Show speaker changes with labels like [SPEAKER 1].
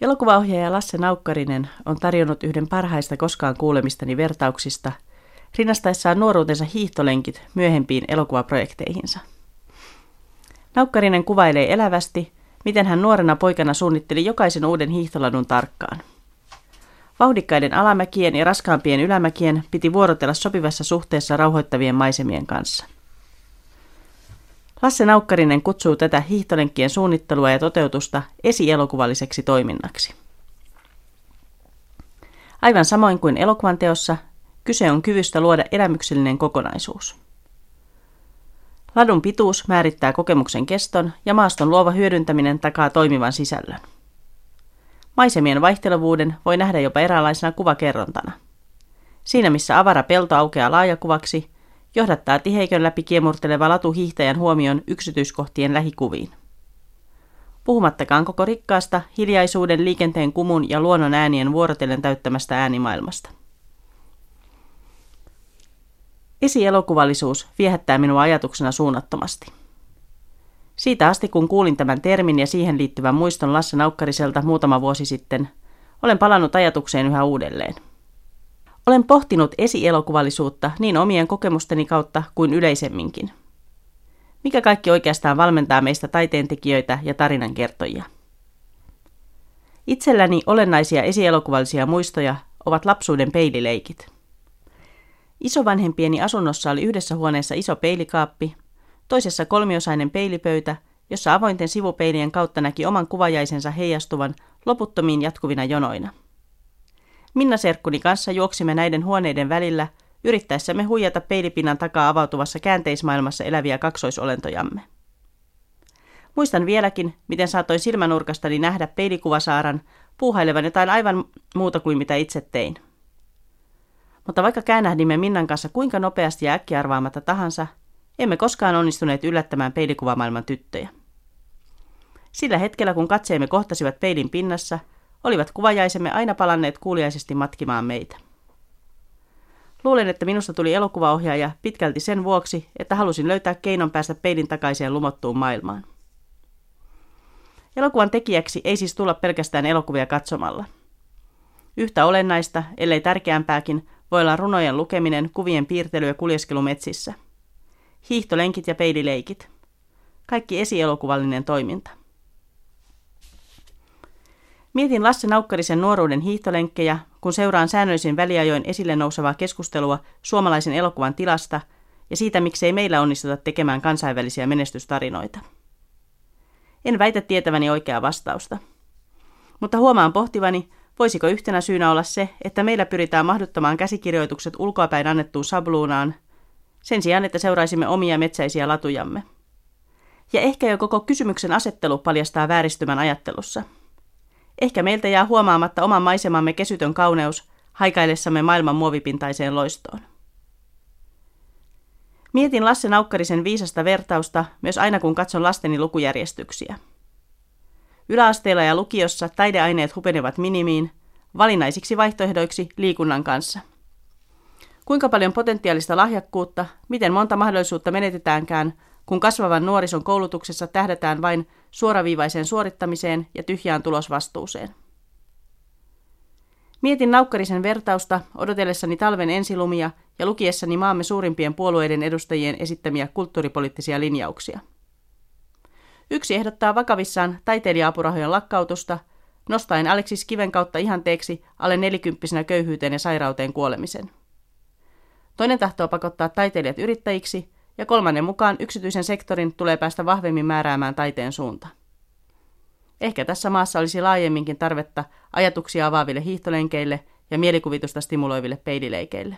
[SPEAKER 1] Elokuvaohjaaja Lasse Naukkarinen on tarjonnut yhden parhaista koskaan kuulemistani vertauksista, rinnastaessaan nuoruutensa hiihtolenkit myöhempiin elokuvaprojekteihinsa. Naukkarinen kuvailee elävästi, miten hän nuorena poikana suunnitteli jokaisen uuden hiihtoladun tarkkaan. Vauhdikkaiden alamäkien ja raskaampien ylämäkien piti vuorotella sopivassa suhteessa rauhoittavien maisemien kanssa. Lasse Naukkarinen kutsuu tätä hiihtolenkkien suunnittelua ja toteutusta esielokuvalliseksi toiminnaksi. Aivan samoin kuin elokuvan teossa, kyse on kyvystä luoda elämyksellinen kokonaisuus. Ladun pituus määrittää kokemuksen keston ja maaston luova hyödyntäminen takaa toimivan sisällön. Maisemien vaihtelevuuden voi nähdä jopa eräänlaisena kuvakerrontana. Siinä missä avara pelto aukeaa laajakuvaksi, johdattaa tiheikön läpi kiemurteleva latu hiihtäjän huomion yksityiskohtien lähikuviin. Puhumattakaan koko rikkaasta, hiljaisuuden, liikenteen kumun ja luonnon äänien vuorotellen täyttämästä äänimaailmasta. Esielokuvallisuus viehättää minua ajatuksena suunnattomasti. Siitä asti kun kuulin tämän termin ja siihen liittyvän muiston Lasse Naukkariselta muutama vuosi sitten, olen palannut ajatukseen yhä uudelleen. Olen pohtinut esielokuvallisuutta niin omien kokemusteni kautta kuin yleisemminkin. Mikä kaikki oikeastaan valmentaa meistä taiteentekijöitä ja tarinankertojia? Itselläni olennaisia esielokuvallisia muistoja ovat lapsuuden peilileikit. Isovanhempieni asunnossa oli yhdessä huoneessa iso peilikaappi, toisessa kolmiosainen peilipöytä, jossa avointen sivupeilien kautta näki oman kuvajaisensa heijastuvan loputtomiin jatkuvina jonoina. Minna Serkkuni kanssa juoksimme näiden huoneiden välillä, yrittäessämme huijata peilipinnan takaa avautuvassa käänteismaailmassa eläviä kaksoisolentojamme. Muistan vieläkin, miten saatoin silmänurkastani nähdä peilikuvasaaran puuhailevan jotain aivan muuta kuin mitä itse tein. Mutta vaikka käännähdimme Minnan kanssa kuinka nopeasti ja äkkiarvaamatta tahansa, emme koskaan onnistuneet yllättämään peilikuvamaailman tyttöjä. Sillä hetkellä, kun katseemme kohtasivat peilin pinnassa, olivat kuvajaisemme aina palanneet kuuliaisesti matkimaan meitä. Luulen, että minusta tuli elokuvaohjaaja pitkälti sen vuoksi, että halusin löytää keinon päästä peilin takaiseen lumottuun maailmaan. Elokuvan tekijäksi ei siis tulla pelkästään elokuvia katsomalla. Yhtä olennaista, ellei tärkeämpääkin, voi olla runojen lukeminen, kuvien piirtely ja kuljeskelu metsissä. Hiihtolenkit ja peilileikit. Kaikki esielokuvallinen toiminta. Mietin Lasse Naukkarisen nuoruuden hiihtolenkkejä, kun seuraan säännöllisin väliajoin esille nousevaa keskustelua suomalaisen elokuvan tilasta ja siitä, miksei meillä onnistuta tekemään kansainvälisiä menestystarinoita. En väitä tietäväni oikeaa vastausta. Mutta huomaan pohtivani, voisiko yhtenä syynä olla se, että meillä pyritään mahduttamaan käsikirjoitukset ulkoapäin annettuun sabluunaan, sen sijaan, että seuraisimme omia metsäisiä latujamme. Ja ehkä jo koko kysymyksen asettelu paljastaa vääristymän ajattelussa – Ehkä meiltä jää huomaamatta oman maisemamme kesytön kauneus haikaillessamme maailman muovipintaiseen loistoon. Mietin Lasse Naukkarisen viisasta vertausta myös aina kun katson lasteni lukujärjestyksiä. Yläasteella ja lukiossa taideaineet hupenevat minimiin, valinnaisiksi vaihtoehdoiksi liikunnan kanssa. Kuinka paljon potentiaalista lahjakkuutta, miten monta mahdollisuutta menetetäänkään, kun kasvavan nuorison koulutuksessa tähdätään vain suoraviivaiseen suorittamiseen ja tyhjään tulosvastuuseen. Mietin naukkarisen vertausta odotellessani talven ensilumia ja lukiessani maamme suurimpien puolueiden edustajien esittämiä kulttuuripoliittisia linjauksia. Yksi ehdottaa vakavissaan taiteilija-apurahojen lakkautusta, nostaen Aleksis Kiven kautta ihanteeksi alle nelikymppisenä köyhyyteen ja sairauteen kuolemisen. Toinen tahtoo pakottaa taiteilijat yrittäjiksi ja kolmannen mukaan yksityisen sektorin tulee päästä vahvemmin määräämään taiteen suunta. Ehkä tässä maassa olisi laajemminkin tarvetta ajatuksia avaaville hiihtolenkeille ja mielikuvitusta stimuloiville peilileikeille.